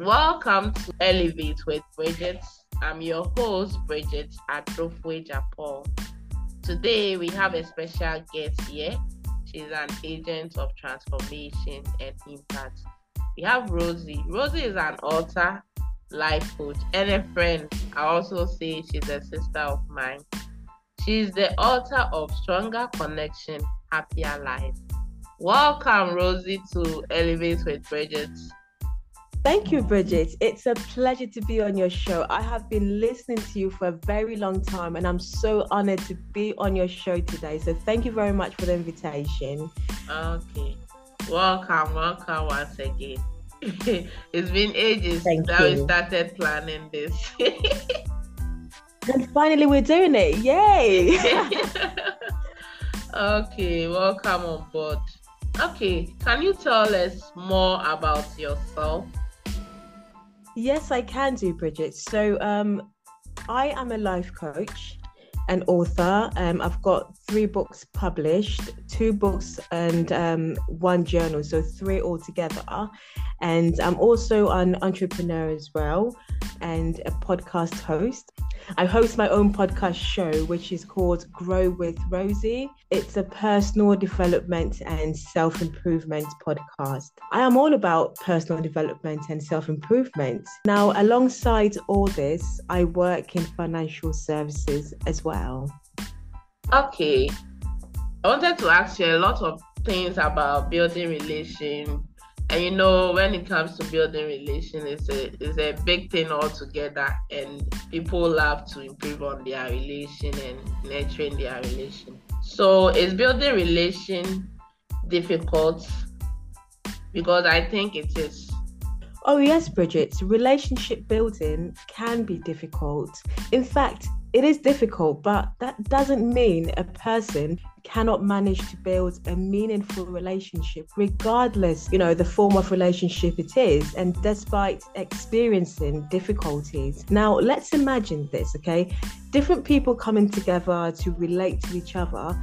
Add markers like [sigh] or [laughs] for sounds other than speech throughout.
Welcome to Elevate with Brigitte. I'm your host, Brigitte Adrofwe Paul. Today we have a special guest here. She's an agent of transformation and impact. We have Rosie. Rosie is an author, life coach, and a friend. I also say she's a sister of mine. She's the author of Stronger Connection, Happier Life. Welcome, Rosie, to Elevate with Brigitte. Thank you, Brigitte. It's a pleasure to be on your show. I have been listening to you for a very long time, and I'm so honored to be on your show today. So, thank you very much for the invitation. Okay. Welcome, welcome once again. [laughs] it's been ages Thank since you. we started planning this. and finally, we're doing it. Yay! [laughs] okay, welcome on board. Okay, can you tell us more about yourself? Yes, I can do, Brigitte. So, um, I am a life coach and author. Um, I've got three books published, two books and um, one journal, so three altogether. And I'm also an entrepreneur as well and a podcast host. I host my own podcast show, which is called Grow with Rosie. It's a personal development and self improvement podcast. I am all about personal development and self improvement. Now, alongside all this, I work in financial services as well. Okay, I wanted to ask you a lot of things about building relation. And you know, when it comes to building relation, it's a it's a big thing altogether, and people love to improve on their relation and nurturing their relation. So, is building relation difficult? Because I think it is. Oh, yes, Brigitte. Relationship building can be difficult. In fact, it is difficult, but that doesn't mean a person cannot manage to build a meaningful relationship, regardless, you know, the form of relationship it is, and despite experiencing difficulties. Now, let's imagine this, okay? Different people coming together to relate to each other.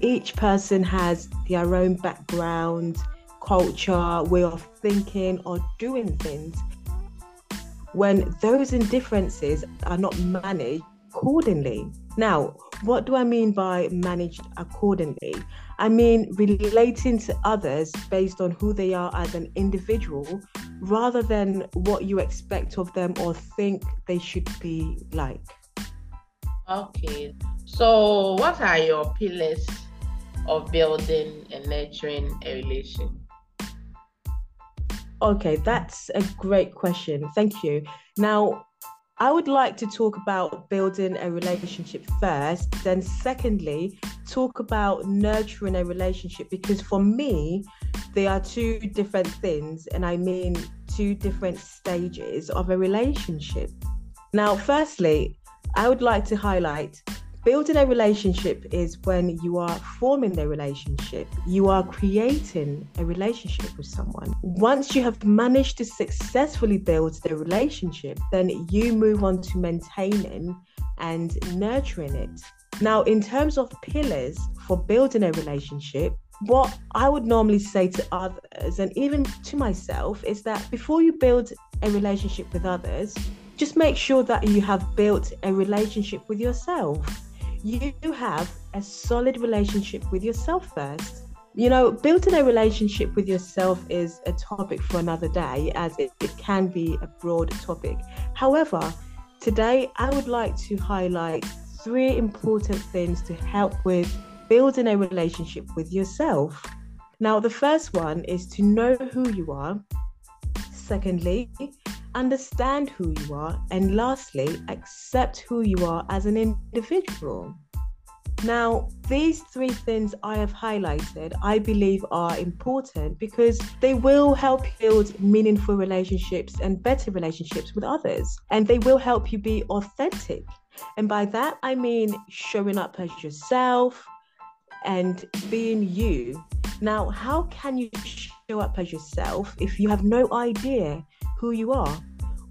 Each person has their own background, culture, way of thinking, or doing things. When those differences are not managed accordingly. Now, what do I mean by managed accordingly? I mean relating to others based on who they are as an individual rather than what you expect of them or think they should be like. Okay, so what are your pillars of building and nurturing a relation? Okay, that's a great question. Thank you. Now, I would like to talk about building a relationship first, then, secondly, talk about nurturing a relationship because for me, they are two different things, and I mean two different stages of a relationship. Now, firstly, I would like to highlight building a relationship is when you are forming the relationship, you are creating a relationship with someone. Once you have managed to successfully build the relationship, then you move on to maintaining and nurturing it. Now, in terms of pillars for building a relationship, what I would normally say to others and even to myself is that before you build a relationship with others, just make sure that you have built a relationship with yourself you have a solid relationship with yourself first. You know, building a relationship with yourself is a topic for another day, as it, it can be a broad topic. However, today I would like to highlight three important things to help with building a relationship with yourself. Now, the first one is to know who you are. Secondly, understand who you are, and lastly, accept who you are as an individual. Now, these three things I have highlighted, I believe are important because they will help build meaningful relationships and better relationships with others. And they will help you be authentic. And by that, I mean showing up as yourself and being you. Now, how can you show up as yourself if you have no idea who you are?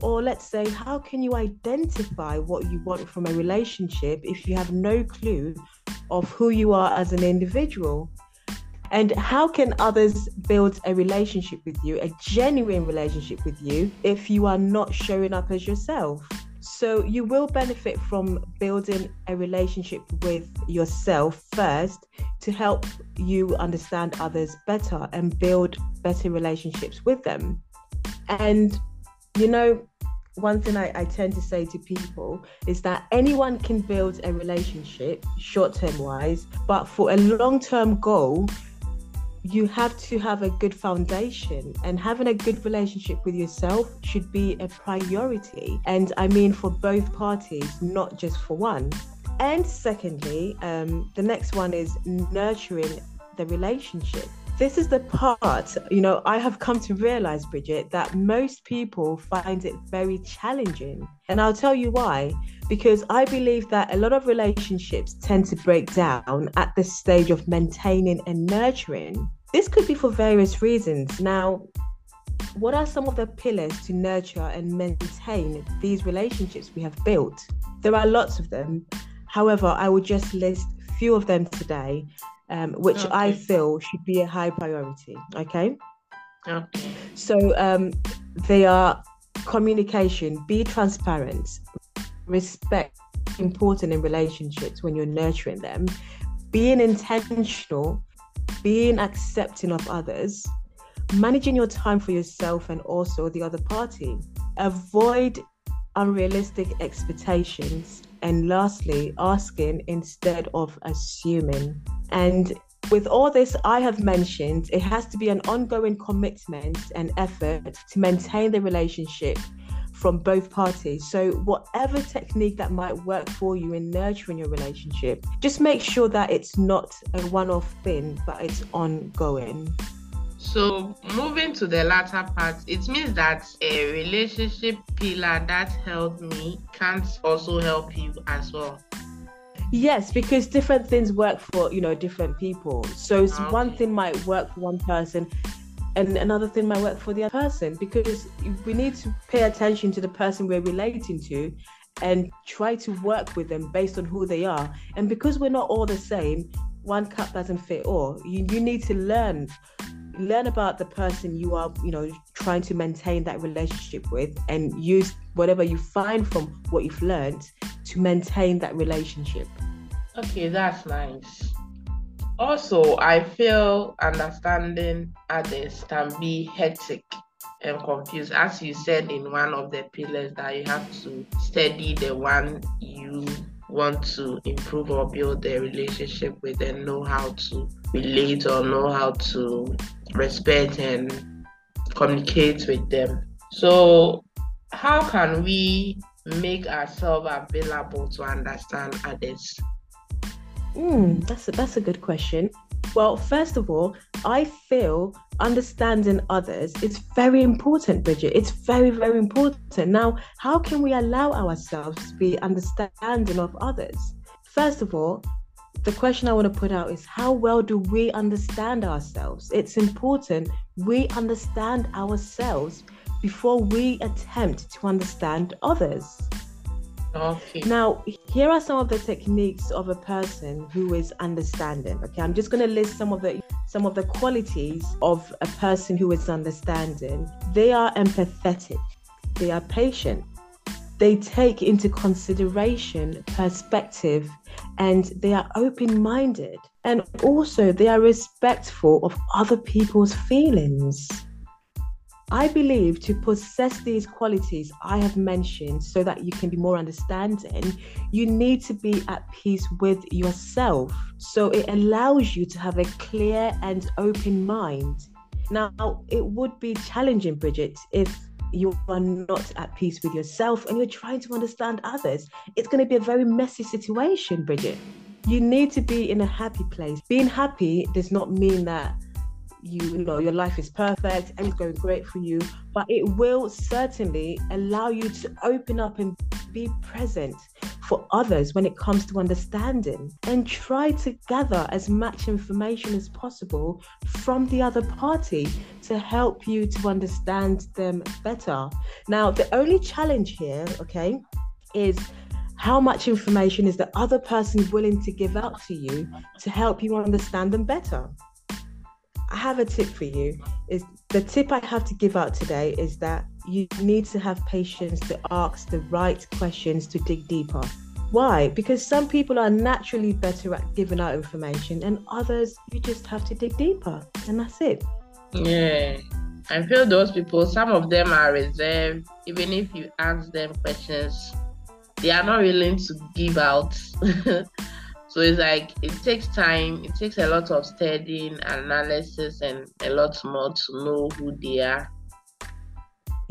Or let's say, how can you identify what you want from a relationship if you have no clue of who you are as an individual? And how can others build a relationship with you, a genuine relationship with you, if you are not showing up as yourself? So you will benefit from building a relationship with yourself first to help you understand others better and build better relationships with them. And, you know, one thing I, I tend to say to people is that anyone can build a relationship short term wise, but for a long term goal, you have to have a good foundation. And having a good relationship with yourself should be a priority. And i mean for both parties not just for one. And secondly um, the next one is nurturing the relationship this is the part you know i have come to realize brigitte that most people find it very challenging and i'll tell you why because I believe that a lot of relationships tend to break down at the stage of maintaining and nurturing. This could be for various reasons. Now, what are some of the pillars to nurture and maintain these relationships we have built? There are lots of them. However, I will just list few of them today, um, which okay. I feel should be a high priority. Okay. Okay. So um, they are communication, be transparent, respect important in relationships when you're nurturing them being intentional being accepting of others managing your time for yourself and also the other party avoid unrealistic expectations and lastly asking instead of assuming and with all this I have mentioned, it has to be an ongoing commitment and effort to maintain the relationship from both parties. So, whatever technique that might work for you in nurturing your relationship, just make sure that it's not a one off thing, but it's ongoing. So, moving to the latter part, it means that a relationship pillar that helped me can't also help you as well. Yes, because different things work for you know different people. So ah, okay. one thing might work for one person, and another thing might work for the other person because we need to pay attention to the person we're relating to and try to work with them based on who they are and because we're not all the same one cup doesn't fit all you, you need to learn learn about the person you are you know trying to maintain that relationship with and use whatever you find from what you've learned to maintain that relationship okay that's nice also, I feel understanding others can be hectic and confused. As you said in one of the pillars, that you have to study the one you want to improve or build the relationship with and know how to relate or know how to respect and communicate with them. So, how can we make ourselves available to understand others? Mm, that's a, that's a good question. Well, first of all, I feel understanding others is very important, Brigitte. It's very, very important. Now, how can we allow ourselves to be understanding of others? First of all, the question I want to put out is how well do we understand ourselves? It's important we understand ourselves before we attempt to understand others. Okay. Now, here are some of the techniques of a person who is understanding. Okay, I'm just going to list some of the some of the qualities of a person who is understanding. They are empathetic. They are patient. They take into consideration perspective and they are open-minded. And also they are respectful of other people's feelings. I believe to possess these qualities I have mentioned so that you can be more understanding, you need to be at peace with yourself. So it allows you to have a clear and open mind. Now, it would be challenging, Brigitte, if you are not at peace with yourself and you're trying to understand others. It's going to be a very messy situation, Brigitte. You need to be in a happy place. Being happy does not mean that you, you know your life is perfect and it's going great for you but it will certainly allow you to open up and be present for others when it comes to understanding and try to gather as much information as possible from the other party to help you to understand them better now the only challenge here okay is how much information is the other person willing to give out to you to help you understand them better I have a tip for you. Is the tip I have to give out today is that you need to have patience to ask the right questions to dig deeper. Why? Because some people are naturally better at giving out information, and others you just have to dig deeper, and that's it. Yeah, I feel those people. Some of them are reserved. Even if you ask them questions, they are not willing to give out. [laughs] so it's like it takes time. It takes a lot of studying, analysis, and a lot more to know who they are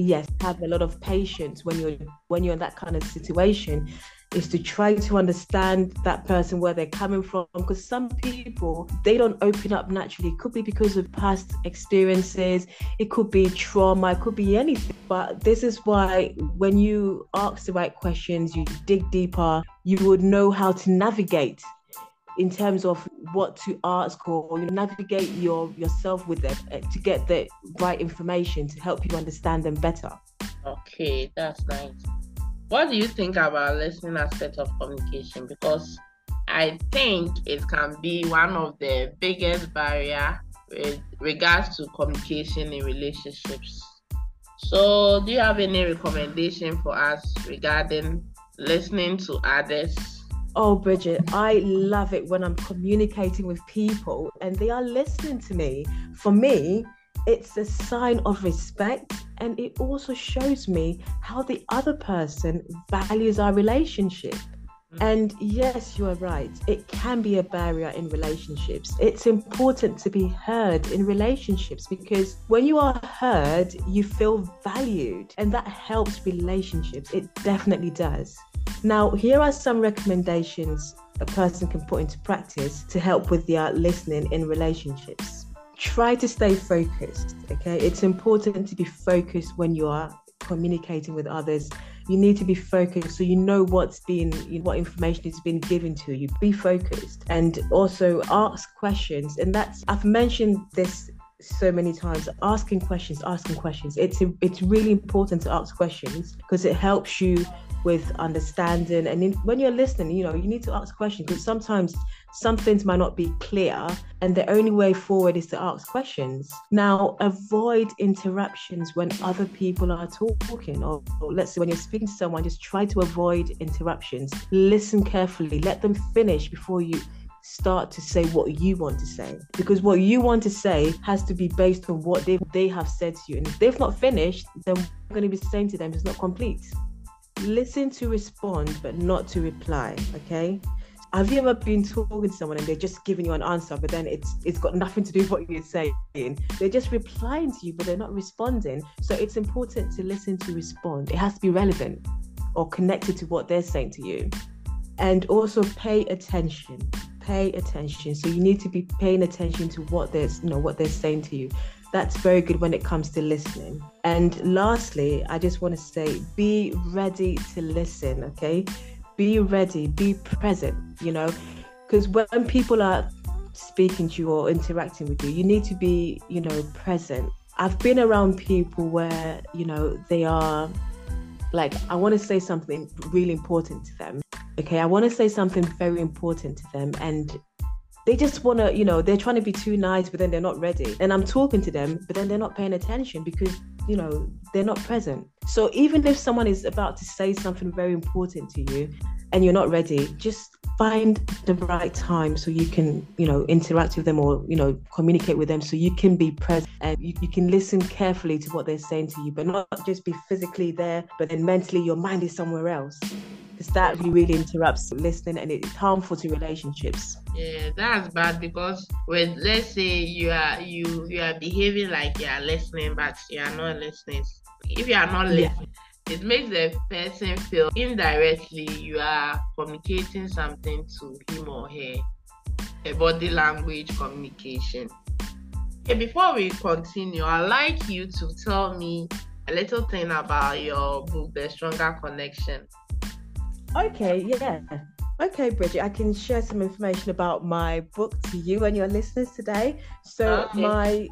yes have a lot of patience when you're when you're in that kind of situation is to try to understand that person where they're coming from because some people they don't open up naturally. It could be because of past experiences it could be trauma it could be anything. But this is why when you ask the right questions you dig deeper you would know how to navigate in terms of what to ask or you know, navigate your yourself with them uh, to get the right information to help you understand them better okay that's nice what do you think about listening aspect of communication? Because I think it can be one of the biggest barrier with regards to communication in relationships. So, do you have any recommendation for us regarding listening to others? Oh, Brigitte, I love it when I'm communicating with people and they are listening to me. For me, it's a sign of respect and it also shows me how the other person values our relationship. Mm. And yes, you are right. It can be a barrier in relationships. It's important to be heard in relationships because when you are heard, you feel valued, and that helps relationships. It definitely does. Now, here are some recommendations a person can put into practice to help with their listening in relationships try to stay focused. Okay, it's important to be focused when you are communicating with others. You need to be focused so you know what's know, what information is being given to you. Be focused and also ask questions. And that's I've mentioned this so many times asking questions asking questions it's it's really important to ask questions because it helps you with understanding. And in, when you're listening you know you need to ask questions because sometimes some things might not be clear and the only way forward is to ask questions. Now avoid interruptions when other people are talking or, or let's say when you're speaking to someone just try to avoid interruptions. Listen carefully. Let them finish before you start to say what you want to say because what you want to say has to be based on what they they have said to you. And if they've not finished then we're going to be saying to them? It's not complete listen to respond but not to reply okay? Have you ever been talking to someone and they're just giving you an answer but then it's it's got nothing to do with what you're saying? They're just replying to you but they're not responding. So it's important to listen to respond. It has to be relevant or connected to what they're saying to you. And also pay attention pay attention. So you need to be paying attention to what they're you know what they're saying to you that's very good when it comes to listening. And lastly, I just want to say be ready to listen, okay? Be ready, be present, you know, because when people are speaking to you or interacting with you, you need to be, you know, present. I've been around people where, you know, they are like, I want to say something really important to them. Okay, I want to say something very important to them. And they just want to, you know, they're trying to be too nice, but then they're not ready. And I'm talking to them, but then they're not paying attention because, you know, they're not present. So even if someone is about to say something very important to you and you're not ready, just find the right time so you can, you know, interact with them or, you know, communicate with them so you can be present and you, you can listen carefully to what they're saying to you, but not just be physically there, but then mentally your mind is somewhere else because that really, interrupts listening and it's harmful to relationships. Yeah, that's bad because when let's say you are you you are behaving like you are listening, but you are not listening. If you are not listening, yeah. it makes the person feel indirectly you are communicating something to him or her. A body language communication. Okay, before we continue, I'd like you to tell me a little thing about your book, The Stronger Connection. Okay, yeah. Okay, Brigitte, I can share some information about my book to you and your listeners today. So okay. my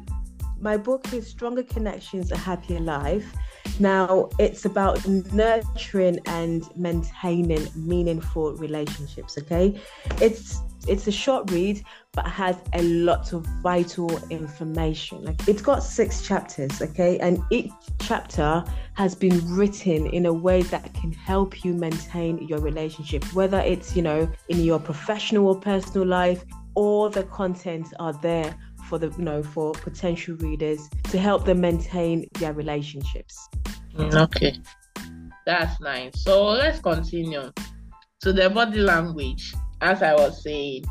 my book is Stronger Connections, A Happier Life. Now, it's about nurturing and maintaining meaningful relationships, okay? It's it's a short read, but has a lot of vital information. Like it's got six chapters, okay? And each chapter has been written in a way that can help you maintain your relationship, whether it's, you know, in your professional or personal life, all the contents are there for the you know for potential readers to help them maintain their relationships. Mm, okay. That's nice. So let's continue. To the body language as I was saying,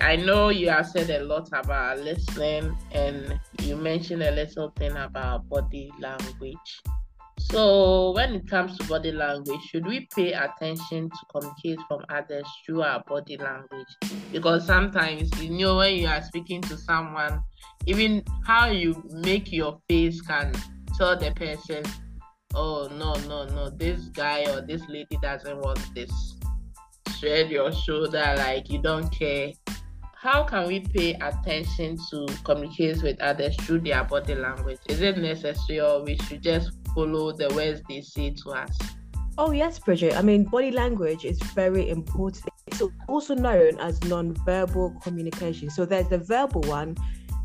I know you have said a lot about listening and you mentioned a little thing about body language. So, when it comes to body language, should we pay attention to communicate from others through our body language? Because sometimes, you know, when you are speaking to someone, even how you make your face can tell the person, oh, no, no, no, this guy or this lady doesn't want this shrug your shoulder like you don't care. How can we pay attention to communicate with others through their body language? Is it necessary or we should just follow the words they say to us? Oh, yes, Brigitte. I mean, body language is very important. It's also known as non-verbal communication. So there's the verbal one,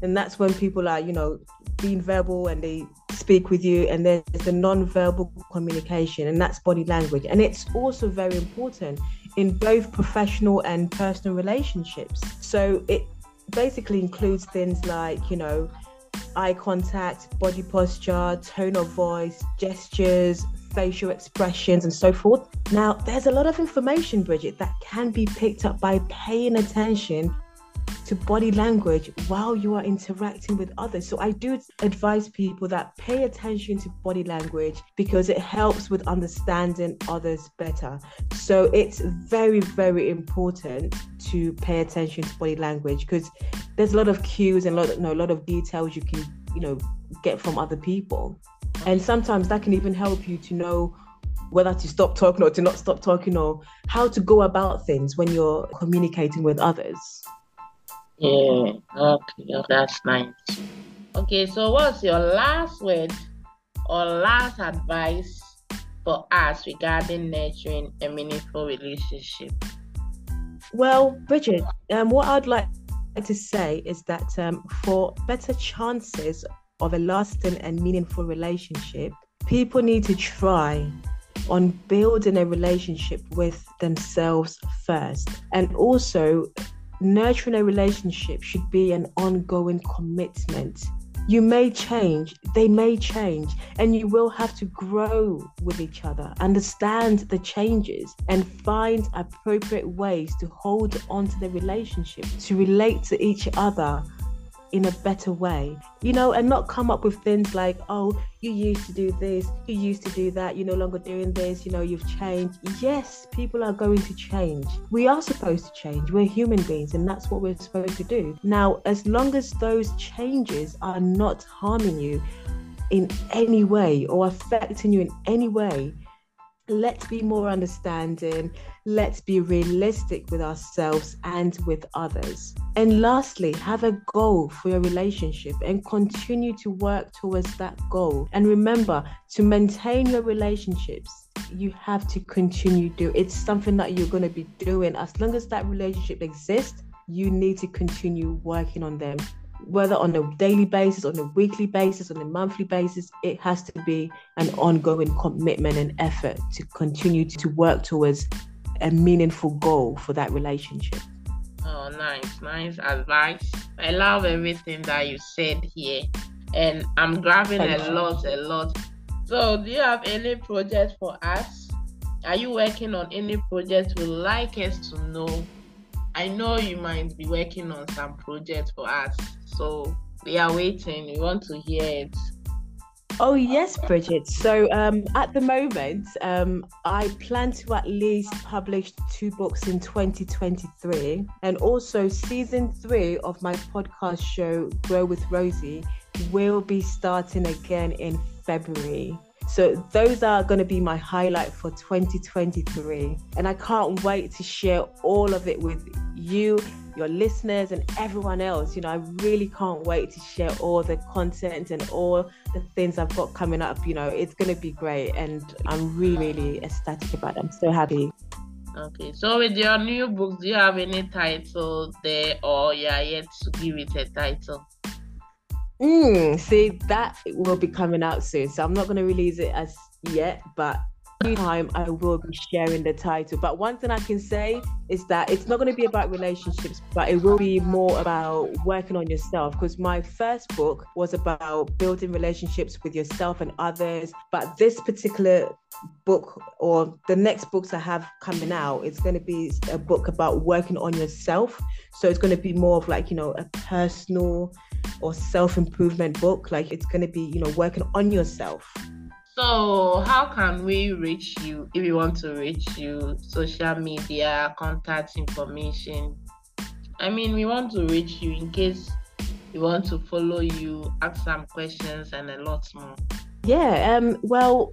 and that's when people are, you know, being verbal and they speak with you, and there's the non-verbal communication, and that's body language. And it's also very important in both professional and personal relationships. So it basically includes things like, you know, eye contact, body posture, tone of voice, gestures, facial expressions, and so forth. Now, there's a lot of information, Brigitte, that can be picked up by paying attention to body language while you are interacting with others. So I do advise people that pay attention to body language because it helps with understanding others better. So it's very, very important to pay attention to body language because there's a lot of cues and a lot of, you know, a lot of details you can, you know, get from other people. And sometimes that can even help you to know whether to stop talking or to not stop talking or how to go about things when you're communicating with others. Yeah, okay, that's nice. Okay, so what's your last word or last advice for us regarding nurturing a meaningful relationship? Well, Brigitte, um, what I'd like to say is that um, for better chances of a lasting and meaningful relationship, people need to try on building a relationship with themselves first and also nurturing a relationship should be an ongoing commitment. You may change, they may change, and you will have to grow with each other, understand the changes, and find appropriate ways to hold on to the relationship, to relate to each other in a better way, you know, and not come up with things like, oh, you used to do this, you used to do that, you're no longer doing this, you know, you've changed. Yes, people are going to change. We are supposed to change. We're human beings, and that's what we're supposed to do. Now, as long as those changes are not harming you in any way or affecting you in any way, let's be more understanding, let's be realistic with ourselves and with others. And lastly, have a goal for your relationship and continue to work towards that goal. And remember to maintain your relationships. You have to continue do it's something that you're going to be doing as long as that relationship exists. You need to continue working on them whether on a daily basis, on a weekly basis, on a monthly basis, it has to be an ongoing commitment and effort to continue to work towards a meaningful goal for that relationship. Oh, nice, nice advice. I love everything that you said here, and I'm grabbing Thank a you. lot, a lot. So, do you have any projects for us? Are you working on any projects you'd like us to know? I know you might be working on some projects for us. So we are waiting. We want to hear it. Oh yes, Brigitte. So um, at the moment, um, I plan to at least publish two books in 2023, and also season three of my podcast show, Grow with Rosie, will be starting again in February. So those are going to be my highlight for 2023, and I can't wait to share all of it with you your listeners and everyone else. You know, I really can't wait to share all the content and all the things I've got coming up. You know, it's going to be great. And I'm really, really ecstatic about it. I'm so happy. Okay, so with your new books, do you have any title there or you are yet to give it a title? Mm, see, that will be coming out soon. So I'm not going to release it as yet, but time I will be sharing the title. But one thing I can say is that it's not going to be about relationships, but it will be more about working on yourself. Because my first book was about building relationships with yourself and others. But this particular book or the next books I have coming out, it's going to be a book about working on yourself. So it's going to be more of like, you know, a personal or self improvement book. Like it's going to be, you know, working on yourself. So, how can we reach you if we want to reach you? Social media, contact information. I mean, we want to reach you in case we want to follow you, ask some questions, and a lot more. Yeah. Um. Well,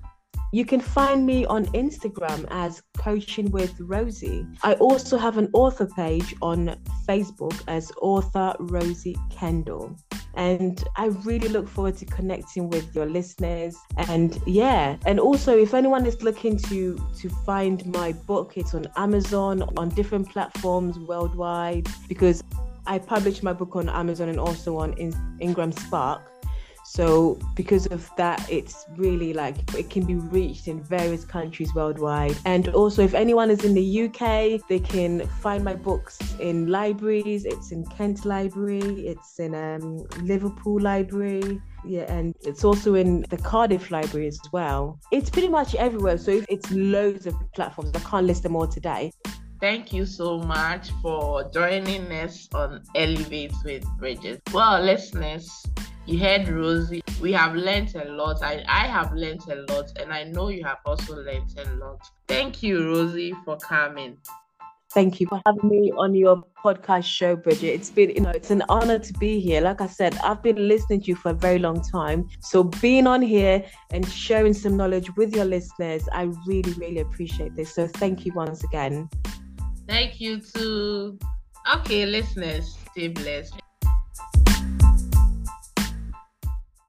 you can find me on Instagram as Coaching with Rosie. I also have an author page on Facebook as Author Rosie Kendall. And I really look forward to connecting with your listeners. And yeah, and also if anyone is looking to to find my book, it's on Amazon, on different platforms worldwide, because I published my book on Amazon and also on Ingram Spark. So because of that, it's really like it can be reached in various countries worldwide. And also, if anyone is in the UK, they can find my books in libraries. It's in Kent Library. It's in um, Liverpool Library. Yeah, and it's also in the Cardiff Library as well. It's pretty much everywhere. So it's loads of platforms. I can't list them all today. Thank you so much for joining us on Elevate with Bridges. Well, listeners, you heard Rosie. We have learned a lot. I, I have learned a lot, and I know you have also learned a lot. Thank you, Rosie, for coming. Thank you for having me on your podcast show, Brigitte. It's been, you know, it's an honor to be here. Like I said, I've been listening to you for a very long time. So being on here and sharing some knowledge with your listeners, I really, really appreciate this. So thank you once again. Thank you too. Okay, listeners, stay blessed.